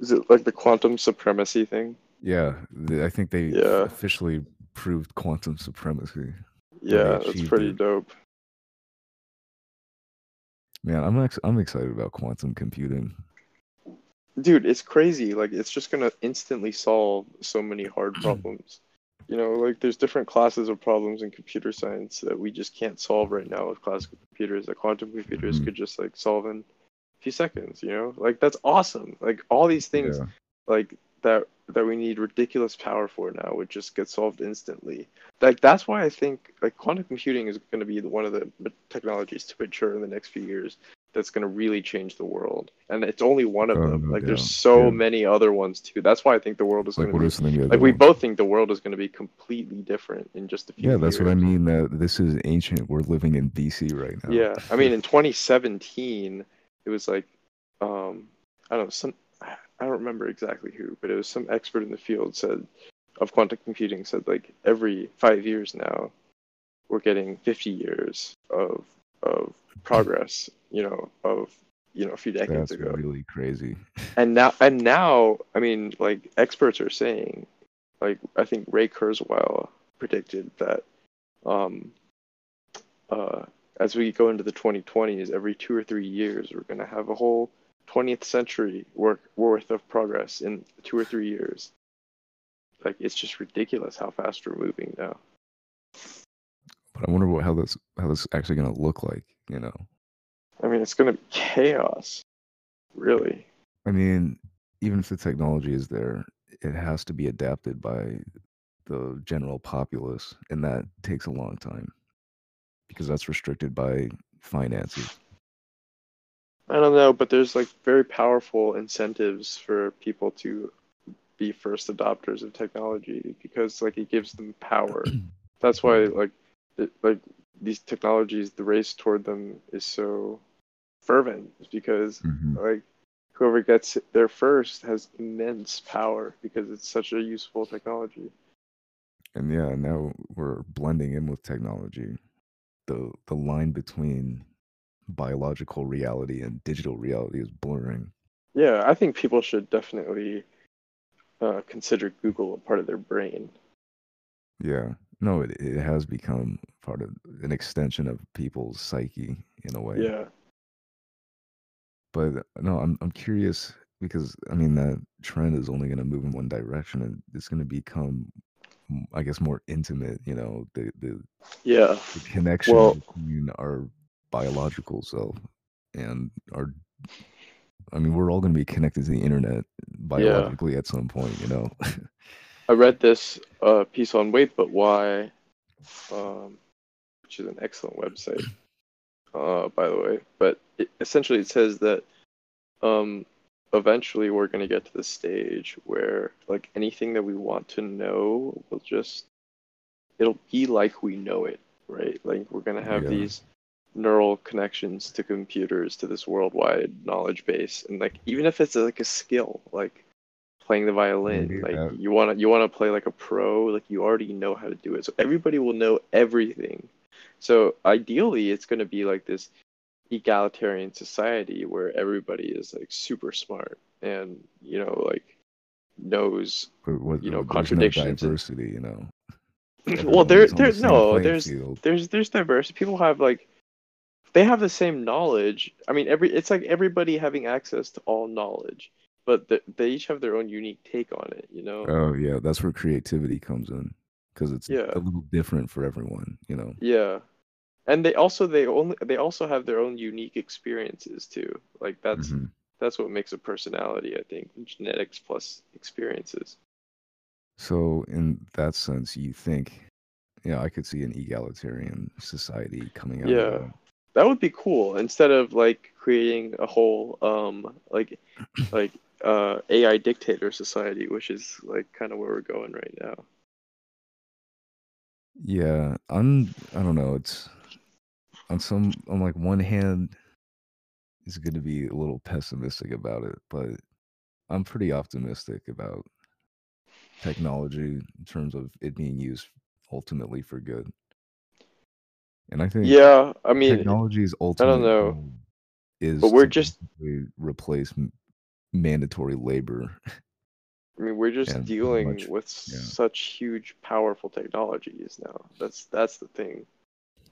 is it like the quantum supremacy thing Yeah, I think they Yeah. officially proved quantum supremacy. Yeah, that's pretty it. dope. Man, I'm ex- I'm excited about quantum computing. Dude, it's crazy. Like it's just gonna instantly solve so many hard [clears throat] problems. You know, like there's different classes of problems in computer science that we just can't solve right now with classical computers that quantum computers Mhm. could just like solve in a few seconds, you know? Like that's awesome. Like all these things Yeah. like that that we need ridiculous power for now would just get solved instantly. Like that's why I think like quantum computing is going to be one of the technologies to mature in the next few years that's going to really change the world. And it's only one of Oh, them. no Like there's so Yeah. many other ones too. That's why I think the world is Like going to be like we ones? both think the world is going to be completely different in just a few Yeah, that's what I mean. That this is ancient. We're living in DC right now. Yeah, I mean, in [laughs] 2017, it was like, um, I don't know, some, I don't remember exactly who, but it was some expert in the field said of quantum computing said like every five years now, we're getting 50 years of of progress, you know, of you know a few decades That's ago, really crazy. and now and now, I mean, like experts are saying, like I think Ray Kurzweil predicted that, um, uh, as we go into the 2020s, every two or three years, we're going to have a whole 20th century work worth of progress in two or three years. Like it's just ridiculous how fast we're moving now. But I wonder what how this how this actually gonna look like. You know, I mean, it's going to be chaos, really. I mean, even if the technology is there, it has to be adapted by the general populace, and that takes a long time because that's restricted by finances. I don't know, but there's like very powerful incentives for people to be first adopters of technology because like it gives them power. [clears throat] That's why like it, like these technologies, the race toward them is so fervent is because Mhm. like whoever gets there first has immense power because it's such a useful technology. And yeah, now we're blending in with technology. The the line between biological reality and digital reality is blurring. Yeah, I think people should definitely uh, consider Google a part of their brain. Yeah. No, it, it has become part of an extension of people's psyche in a way. Yeah. But no, I'm I'm curious because I mean that trend is only going to move in one direction and it's going to become I guess more intimate, you know, the the, Yeah. the connection Well- between our biological self and our I mean, we're all going to be connected to the internet biologically at some point, you know. [laughs] I read this uh, piece on Wait But Why, um, which is an excellent website, uh, by the way. But it, essentially, it says that um, eventually we're going to get to the stage where, like, anything that we want to know will just, it'll be like we know it, right? Like, we're going to have Yeah. these neural connections to computers to this worldwide knowledge base and like even if it's like a skill like playing the violin like you want to you want to play like a pro like you already know how to do it so everybody will know everything so ideally it's going to be like this egalitarian society where everybody is like super smart and you know like knows what, You know, no contradictions. and- diversity, you know. [clears throat] well there Everyone's on the there's no there's field. there's there's diversity. People have like they have the same knowledge. I mean every it's like everybody having access to all knowledge but th- they each have their own unique take on it you know? Oh yeah, that's where creativity comes in because it's Yeah. a little different for everyone, you know. yeah and they also they only they also have their own unique experiences too like that's Mhm. that's what makes a personality i think genetics plus experiences So in that sense, you think, yeah, I could see an egalitarian society coming out. Yeah. that would be cool instead of like creating a whole um like [clears throat] like uh ai dictator society which is like kind of where we're going right now Yeah, I'm. I don't know. It's on some on like one hand, it's going to be a little pessimistic about it, but I'm pretty optimistic about technology in terms of it being used ultimately for good. And I think yeah i mean technology's ultimate know. is But we're just- replace mandatory labor. [laughs] I mean, we're just And dealing much- with yeah. such huge, powerful technologies now. That's that's the thing.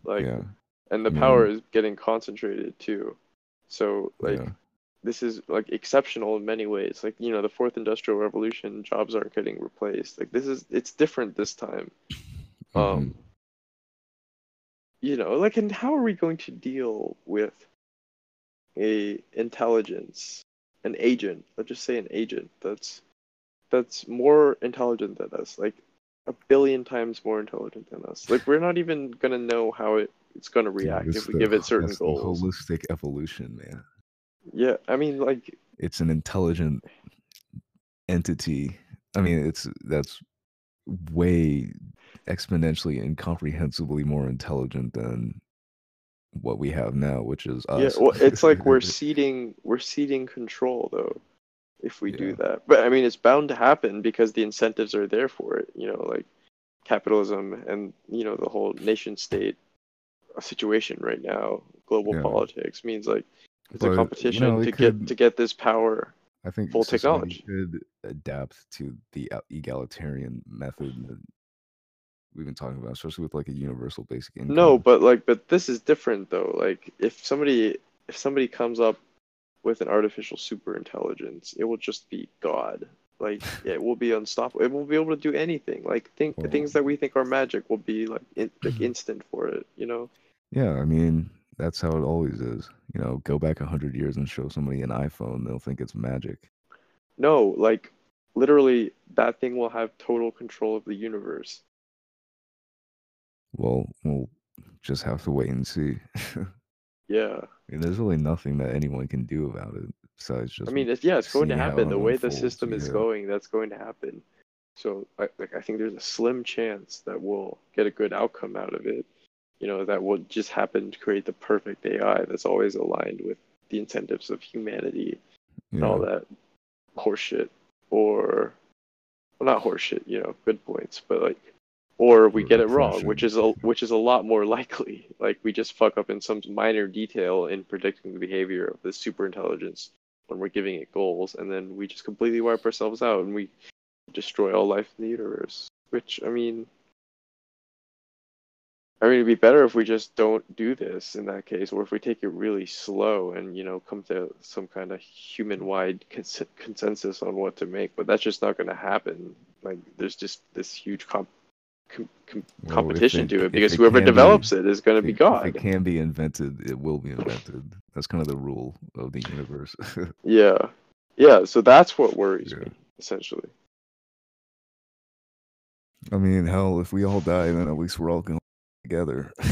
Like, yeah, and the power is getting concentrated too. So like yeah, this is like exceptional in many ways. Like you know, the fourth industrial revolution, jobs aren't getting replaced. Like this is it's different this time. mhm. Um, you know, like, and how are we going to deal with a intelligence, an agent? Let's just say an agent that's that's more intelligent than us, like a billion times more intelligent than us. Like we're not even gonna know how it it's gonna react it's if we the- give it certain goals. holistic evolution, man. Yeah, I mean, like, It's an intelligent entity. I mean, it's that's way exponentially incomprehensibly more intelligent than what we have now, which is us. yeah, well, it's like we're [laughs] ceding we're ceding control though, if we Yeah. do that. But I mean, it's bound to happen because the incentives are there for it. You know, like capitalism and you know the whole nation state situation right now, global Yeah. politics means like it's But, a you competition know, to it get to get this power. I think full technology. could adapt to the egalitarian method that we've been talking about, especially with like a universal basic income. No, but like, but this is different though. Like, if somebody if somebody comes up with an artificial super intelligence, it will just be God. Like, [laughs] it will be unstoppable. It won't be able to do anything. Like, think the Well- things that we think are magic will be like in, like [laughs] instant for it. You know? Yeah, I mean, that's how it always is. You know, go back a hundred years and show somebody an iPhone, they'll think it's magic. No, like literally, that thing will have total control of the universe. Well, we'll just have to wait and see. [laughs] Yeah. I mean, there's really nothing that anyone can do about it besides just. I mean, it's, yeah, it's going to happen. The way the system is going, that's going to happen. So, I, like, I think there's a slim chance that we'll get a good outcome out of it. You know, that will just happen to create the perfect AI that's always aligned with the incentives of humanity and all that horseshit. Or, well, not horseshit. You know, good points, but like, or we get it wrong, which is a which is a lot more [laughs] likely. Like we just fuck up in some minor detail in predicting the behavior of this super intelligence when we're giving it goals, and then we just completely wipe ourselves out and we destroy all life in the universe. Which I mean, I mean, it'd be better if we just don't do this in that case, or if we take it really slow and you know come to some kind of human-wide cons- consensus on what to make. But that's just not going to happen. Like there's just this huge comp- com- com- Well, competition it- to it because it whoever can be- develops it is going to be God. If it can be invented, it will be invented. That's kind of the rule of the universe. [laughs] Yeah, yeah. So that's what worries Yeah. me essentially. I mean, hell, if we all die, then at least we're all going together. [laughs]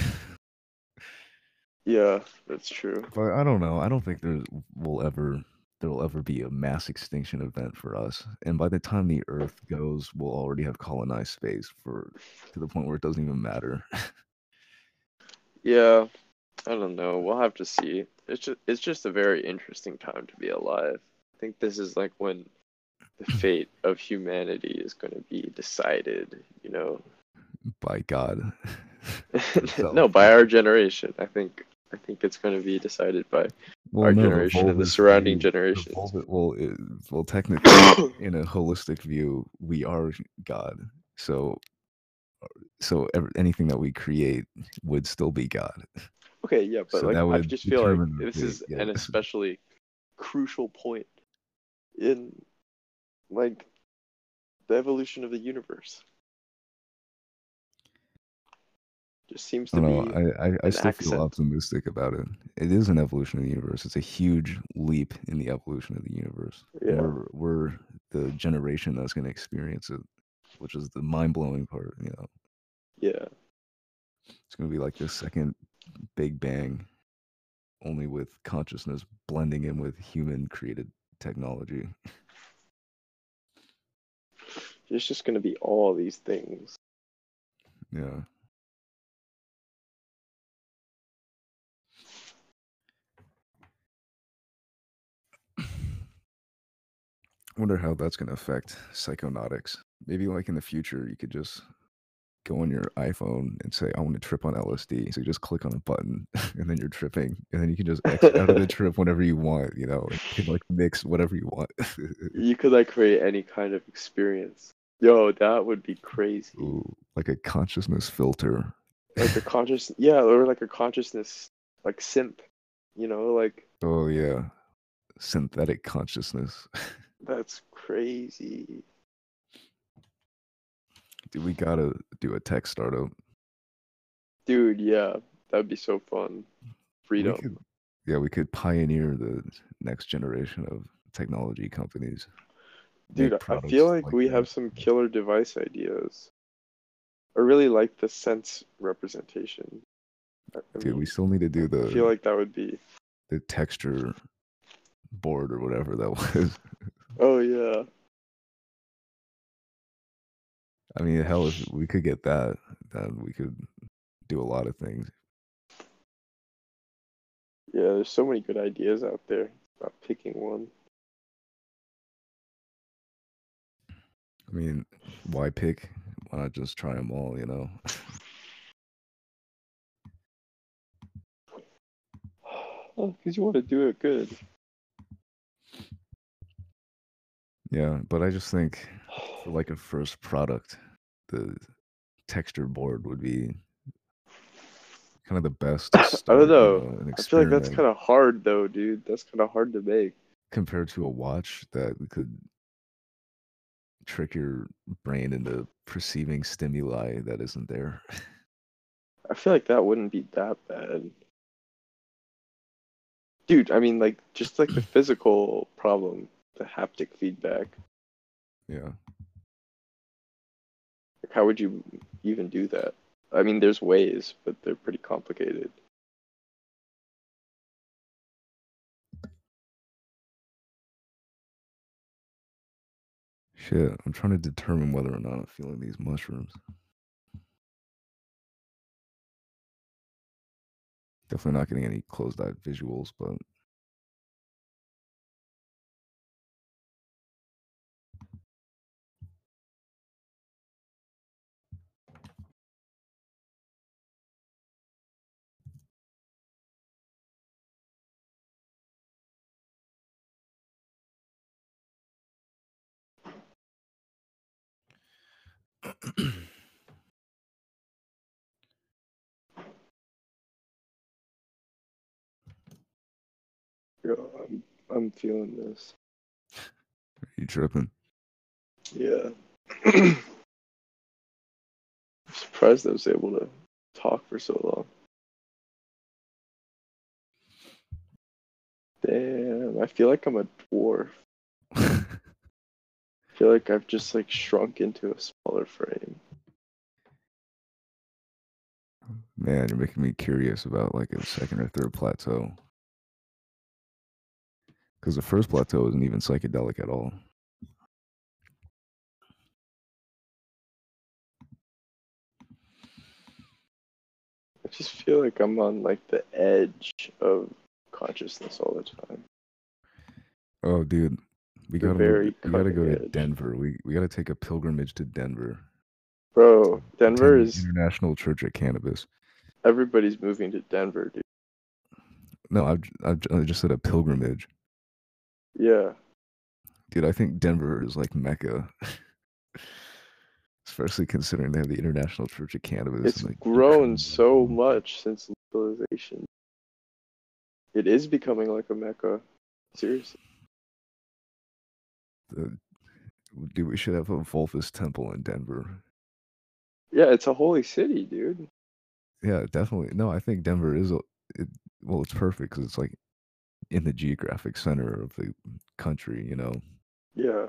Yeah, that's true. But I don't know. I don't think there will ever there will ever be a mass extinction event for us. And by the time the Earth goes, we'll already have colonized space for to the point where it doesn't even matter. [laughs] Yeah, I don't know. We'll have to see. It's just it's just a very interesting time to be alive. I think this is like when the [laughs] fate of humanity is going to be decided. You know, by God. [laughs] no, by our generation. I think I think it's going to be decided by Well, our no, generation and the surrounding generations. Well, it, well, technically, [coughs] in a holistic view, we are God. So, uh, so ev- anything that we create would still be God. Okay, yeah, but So like I just feel like this is yeah. an especially crucial point in like the evolution of the universe. Just seems to don't be. I, I, I still accent. feel optimistic about it. It is an evolution of the universe. It's a huge leap in the evolution of the universe. Yeah. We're we're the generation that's going to experience it, which is the mind blowing part. You know, yeah. it's going to be like the second Big Bang, only with consciousness blending in with human created technology. It's just gonna be all these things. Yeah. Wonder how that's going to affect psychonautics. Maybe like in the future, you could just go on your iPhone and say, I want to trip on LSD. So you just click on a button [laughs] and then you're tripping. And then you can just exit out of the [laughs] trip whenever you want, you know, you can like mix whatever you want. [laughs] you could like create any kind of experience. Yo, that would be crazy. Ooh, like a consciousness filter. Like a conscious, yeah, or like a consciousness, like simp, you know, like. Oh, yeah. Synthetic consciousness. That's crazy. Dude, we gotta do a tech startup. Dude, yeah, that'd be so fun. Freedom. We could, yeah, we could pioneer the next generation of technology companies. Dude, I feel like we that. have some killer device ideas. I really like the sense representation. I Dude, we still need to do the. I feel like that would be. the texture board or whatever that [laughs] was. Oh yeah. I mean, hell, if we could get that, then we could do a lot of things. Yeah, there's so many good ideas out there. Not picking one. I mean, why pick? Why not just try them all? You know. [sighs] Oh, because you want to do it good. Yeah, but I just think for like a first product, the texture board would be kind of the best. To [laughs] I don't know. an I feel like that's kind of hard though, dude. That's kind of hard to make. compared to a watch that could trick your brain into perceiving stimuli that isn't there. [laughs] I feel like that wouldn't be that bad. Dude, I mean like just like the [clears throat] physical problem, the haptic feedback. yeah. Like how would you even do that? I mean there's ways, but they're pretty complicated. Shit, I'm trying to determine whether or not I'm feeling these mushrooms. Definitely not getting any closed eye visuals, but Yo, I'm I'm feeling this. Are you tripping? Yeah. [clears throat] I'm surprised I was able to talk for so long. Damn, I feel like I'm a dwarf. I feel like I've just like shrunk into a smaller frame. Man, you're making me curious about like a second or third plateau. Because the first plateau isn't even psychedelic at all. I just feel like I'm on like the edge of consciousness all the time. Oh, dude, we gotta very we gotta go cutting to. Denver. We we gotta take a pilgrimage to Denver. Bro, Denver is International Church of Cannabis. everybody's moving to Denver, dude. No, I've, I've I just said a pilgrimage, Yeah. dude. I think Denver is like Mecca, [laughs] especially considering they have the International Church of Cannabis. It's like, grown so much since legalization. It is becoming like a mecca. Seriously. The- dude, we should have a Volfus temple in Denver. Yeah, it's a holy city, dude. Yeah, definitely. No, I think Denver is a it, well, it's perfect because it's like in the geographic center of the country. You know, Yeah.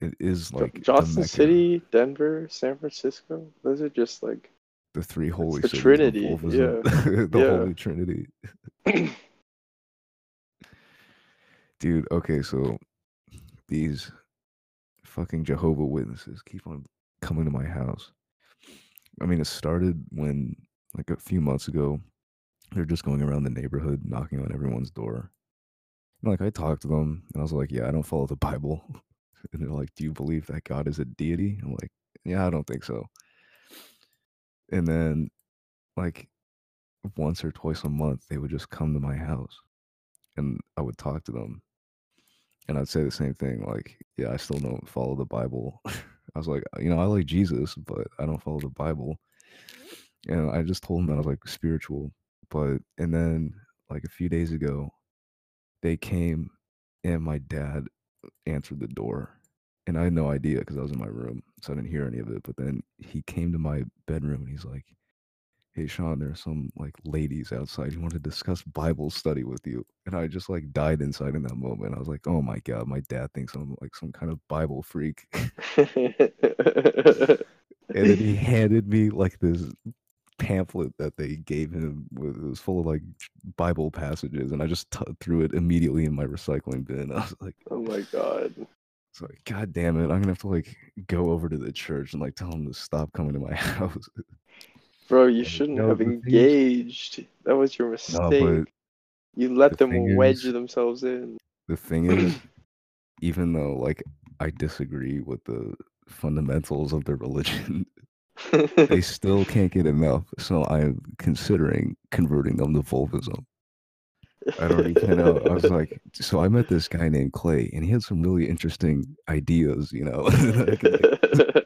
it is like Johnson City, Denver, San Francisco. Those are just like the three holy the Trinity, Volfism, [laughs] the yeah. Holy Trinity. [clears throat] Dude, okay, so these fucking Jehovah Witnesses keep on coming to my house. I mean, it started when like a few months ago, they're just going around the neighborhood knocking on everyone's door. And, like I talked to them and I was like, "Yeah, I don't follow the Bible." [laughs] And they're like, "Do you believe that God is a deity?" I'm like, "Yeah, I don't think so." and then like once or twice a month, they would just come to my house, and I would talk to them, and I'd say the same thing, like, "Yeah, I still don't follow the Bible." [laughs] I was like, "You know, I like Jesus, but I don't follow the Bible." And I just told them that I was like spiritual, but and then like a few days ago, they came and my dad answered the door, and I had no idea because I was in my room, so I didn't hear any of it. But then he came to my bedroom and he's like, "Hey, Sean, there's some like ladies outside who want to discuss Bible study with you." And I just like died inside in that moment. I was like, "Oh my god, my dad thinks I'm like some kind of Bible freak." [laughs] [laughs] and then he handed me like this pamphlet that they gave him. It was full of like Bible passages, and I just t- threw it immediately in my recycling bin. [laughs] I was like, oh my god. It's like, God damn it! I'm gonna have to like go over to the church and like tell them to stop coming to my house. Bro, you shouldn't no, have the thing engaged. That was your mistake. No, you let the them wedge is- themselves in. the thing is, even though like I disagree with the fundamentals of their religion, [laughs] they still can't get enough. So I'm considering converting them to Volvism. I don't even know. I was like, so I met this guy named Clay, and he had some really interesting ideas. You know, [laughs] I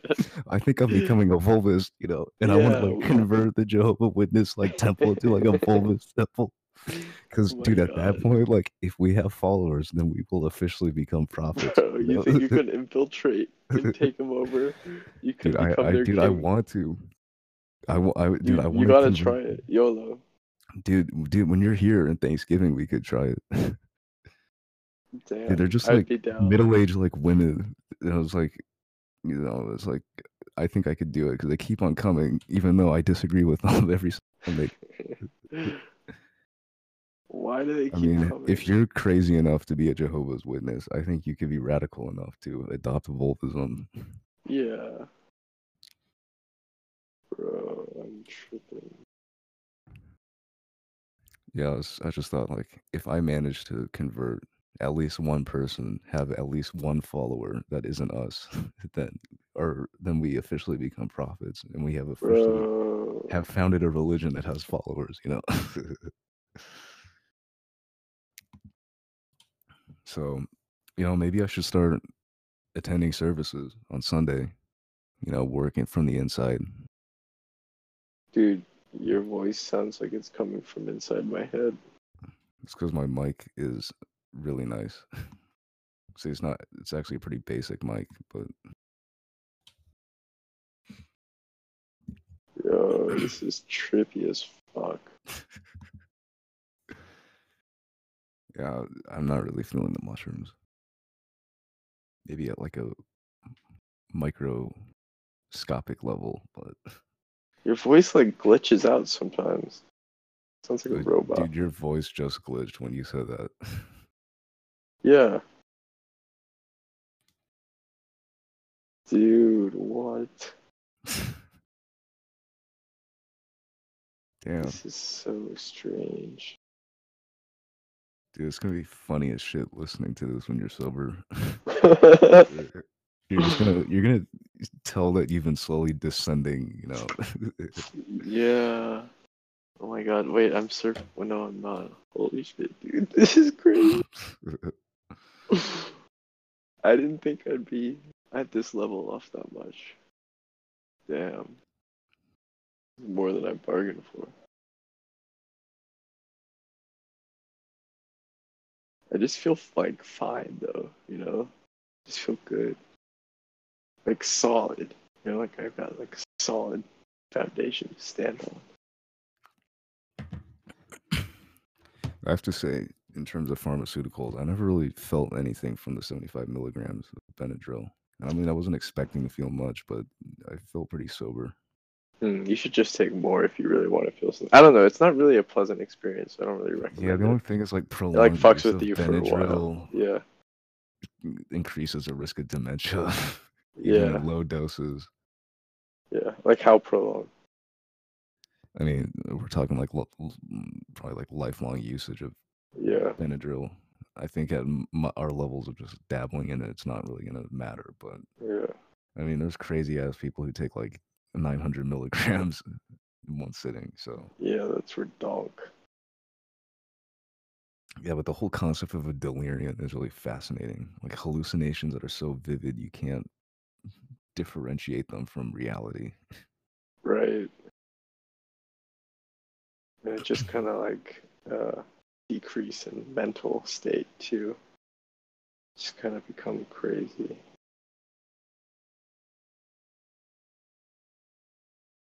[laughs] I think I'm becoming a Volvist. You know, and I want to like convert the Jehovah Witness like temple to like a Volvist temple. [laughs] Because, Oh dude, at that point, like, if we have followers, then we will officially become prophets. Bro, you know? think you could infiltrate and take them over? You could dude, I, become I, their dude, I want to. I, I, dude, you, I you want gotta try it. YOLO. Dude. Dude, when you're here in Thanksgiving, we could try it. Damn. [laughs] Dude, they're just like middle-aged like women. And I was like, you know, it's like I think I could do it because they keep on coming, even though I disagree with [laughs] them every Sunday. [laughs] Why do they keep I mean, coming? if you're crazy enough to be a Jehovah's Witness, I think you could be radical enough to adopt Volvism. Yeah. Bro, I'm tripping. Yeah, I, was, I just thought like if I manage to convert at least one person, have at least one follower that isn't us, [laughs] then or then we officially become prophets and we have officially Bro. have founded a religion that has followers, you know. [laughs] so, you know, maybe I should start attending services on Sunday, you know, working from the inside. Dude, your voice sounds like it's coming from inside my head. It's because my mic is really nice. [laughs] See, it's not, it's actually a pretty basic mic, but Yo, this is trippy as fuck. [laughs] yeah, I'm not really feeling the mushrooms. Maybe at like a microscopic level, but Your voice like glitches out sometimes. Sounds like a Dude, robot. Dude, your voice just glitched when you said that. Yeah. Dude, what? [laughs] Damn, This is so strange. dude, it's gonna be funny as shit listening to this when you're sober. [laughs] [laughs] you're just gonna you're gonna tell that you've been slowly descending, you know. [laughs] Yeah. Oh my god, wait, I'm surfing. Well, oh, no, I'm not. Holy shit, dude. This is crazy. [laughs] [laughs] I didn't think I'd be at this level off that much. Damn. More than I bargained for. I just feel like fine though, you know? Just feel good. Like solid. You know, like I've got like solid foundation to stand on. I have to say, in terms of pharmaceuticals, I never really felt anything from the 75 milligrams of Benadryl. I mean, I wasn't expecting to feel much, but I felt pretty sober. Hmm, you should just take more if you really want to feel something. I don't know. It's not really a pleasant experience. I don't really recommend Yeah, the it. only thing is like prolonged like, fucks with you for a Benadryl while. Yeah. increases the risk of dementia, [laughs] Yeah. low doses. Yeah. Like how prolonged? I mean, we're talking like lo- mm, probably like lifelong usage of Yeah. Benadryl. I think at m- our levels of just dabbling in it, it's not really gonna matter. But Yeah. I mean, there's crazy ass people who take like 900 milligrams [laughs] in one sitting. So Yeah, that's redonk. yeah, but the whole concept of a delirium is really fascinating. Like hallucinations that are so vivid you can't differentiate them from reality. Right. And it just [clears throat] kind of like uh, decrease in mental state too. Just kind of become crazy.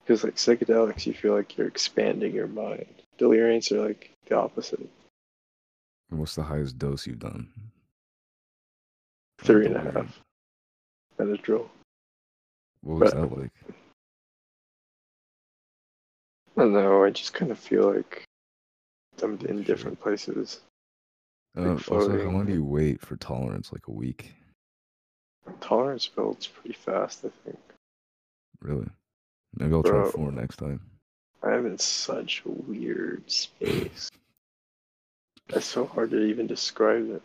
Because like psychedelics, you feel like you're expanding your mind. Deliriants are like the opposite. And what's the highest dose you've done? Three and a half. Benadryl. What was But- that like? I don't know. I just kind of feel like I'm in different places. Uh, also, how long do you wait for tolerance? Like a week? Tolerance builds pretty fast, I think. Really? Maybe I'll try four next time. I'm in such a weird space. [clears throat] It's so hard to even describe it.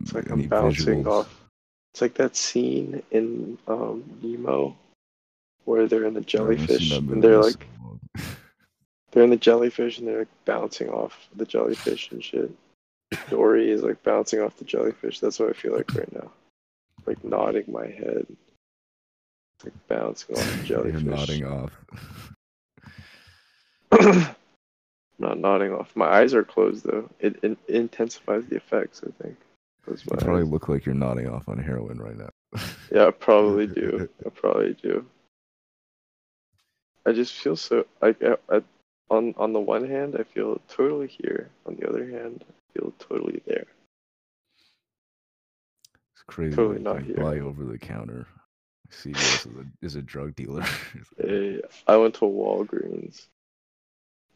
It's like Any I'm bouncing visuals? off. It's like that scene in um, Nemo where they're in the I haven't seen jellyfish and they're like so [laughs] they're in the jellyfish and they're like bouncing off the jellyfish and shit. Dory is like bouncing off the jellyfish. That's what I feel like right now. Like nodding my head. Like bouncing off the [laughs] You're jellyfish. nodding off. [coughs] not nodding off. My eyes are closed though. It, it intensifies the effects. I think. Close You probably eyes. look like you're nodding off on heroin right now. [laughs] Yeah, I probably do. [laughs] I probably do. I just feel so. I, I, I on on the one hand, I feel totally here. On the other hand, I feel totally there. It's crazy. Totally not you here. Buy over the counter. CVS is a, is a drug dealer. [laughs] Eh, I went to Walgreens.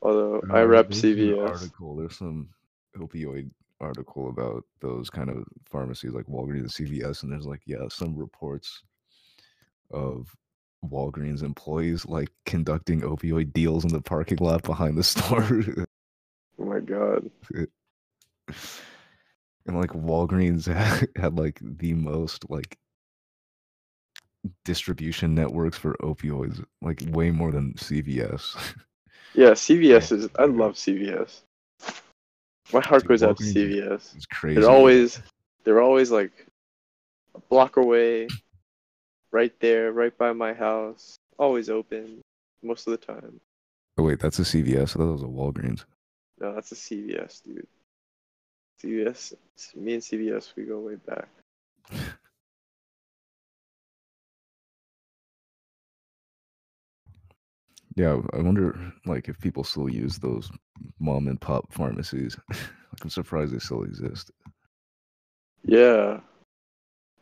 Although I Uh, rep CVS. Article. There's some opioid article about those kind of pharmacies like Walgreens and CVS, and there's like yeah, some reports of Walgreens employees like conducting opioid deals in the parking lot behind the [laughs] store. Oh my god. and like Walgreens had, [laughs] had like the most like distribution networks for opioids, like way more than CVS. Yeah, [laughs] CVS is. I love CVS. My heart Dude, goes out to CVS. it's crazy. They're always, they're always like a block away, right there, right by my house. Always open, most of the time. Oh wait, that's a CVS. I thought it was a Walgreens. No, that's a CVS, dude. CVS, me and CVS, we go way back. [laughs] Yeah, I wonder like if people still use those mom and pop pharmacies. [laughs] like I'm surprised they still exist. Yeah,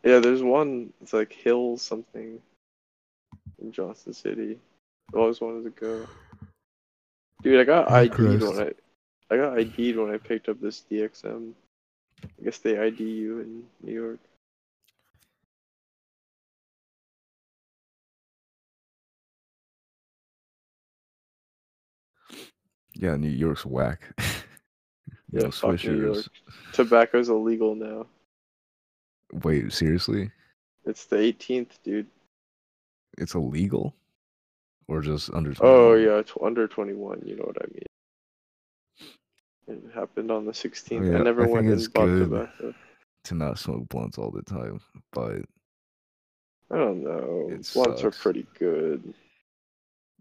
yeah. There's one. It's like Hill something in Johnson City. I always wanted to go. Dude, I got Oh, ID'd Christ. when I, I got ID'd when I picked up this DXM. I guess they ID you in New York. Yeah, New York's whack. [laughs] Yeah, fuck New. York. Tobacco's illegal now. Wait, seriously? It's the 18th, dude. It's illegal? Or just under 21? Oh yeah, tw- under 21. You know what I mean. It happened on the 16th. Oh, yeah, I never I went and it's bought tobacco. To not smoke blunts all the time. But I don't know. It Blunts are pretty good.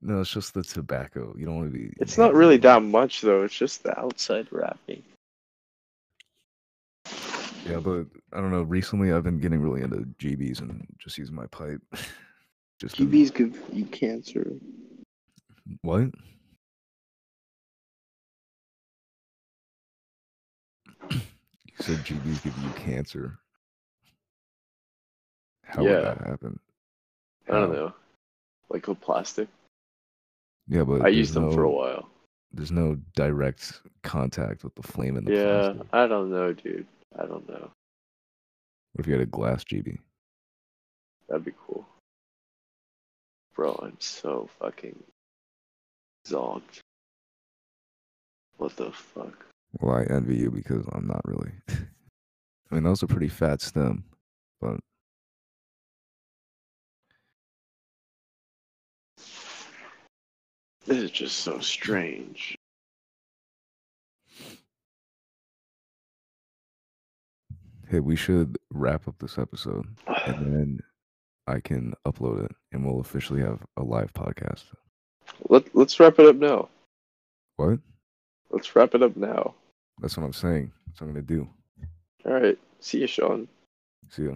No, it's just the tobacco. You don't want to be It's not really that much though. It's just the outside wrapping. Yeah, but I don't know. Recently, I've been getting really into GBs and just using my pipe. [laughs] just GBs give you cancer. What? You said GBs give you cancer. How Yeah. would that happen? I don't know. Like a plastic. Yeah, but I used them no, for a while. There's no direct contact with the flame in the Yeah, plastic. I don't know, dude. I don't know. What if you had a glass GB? That'd be cool. Bro, I'm so fucking zonked. What the fuck? Well, I envy you because I'm not really. [laughs] I mean, that was a pretty fat stem, but This is just so strange. Hey, we should wrap up this episode and then I can upload it and we'll officially have a live podcast. Let Let's wrap it up now. What? Let's wrap it up now. That's what I'm saying. That's what I'm gonna do. All right. See you, Sean. See ya.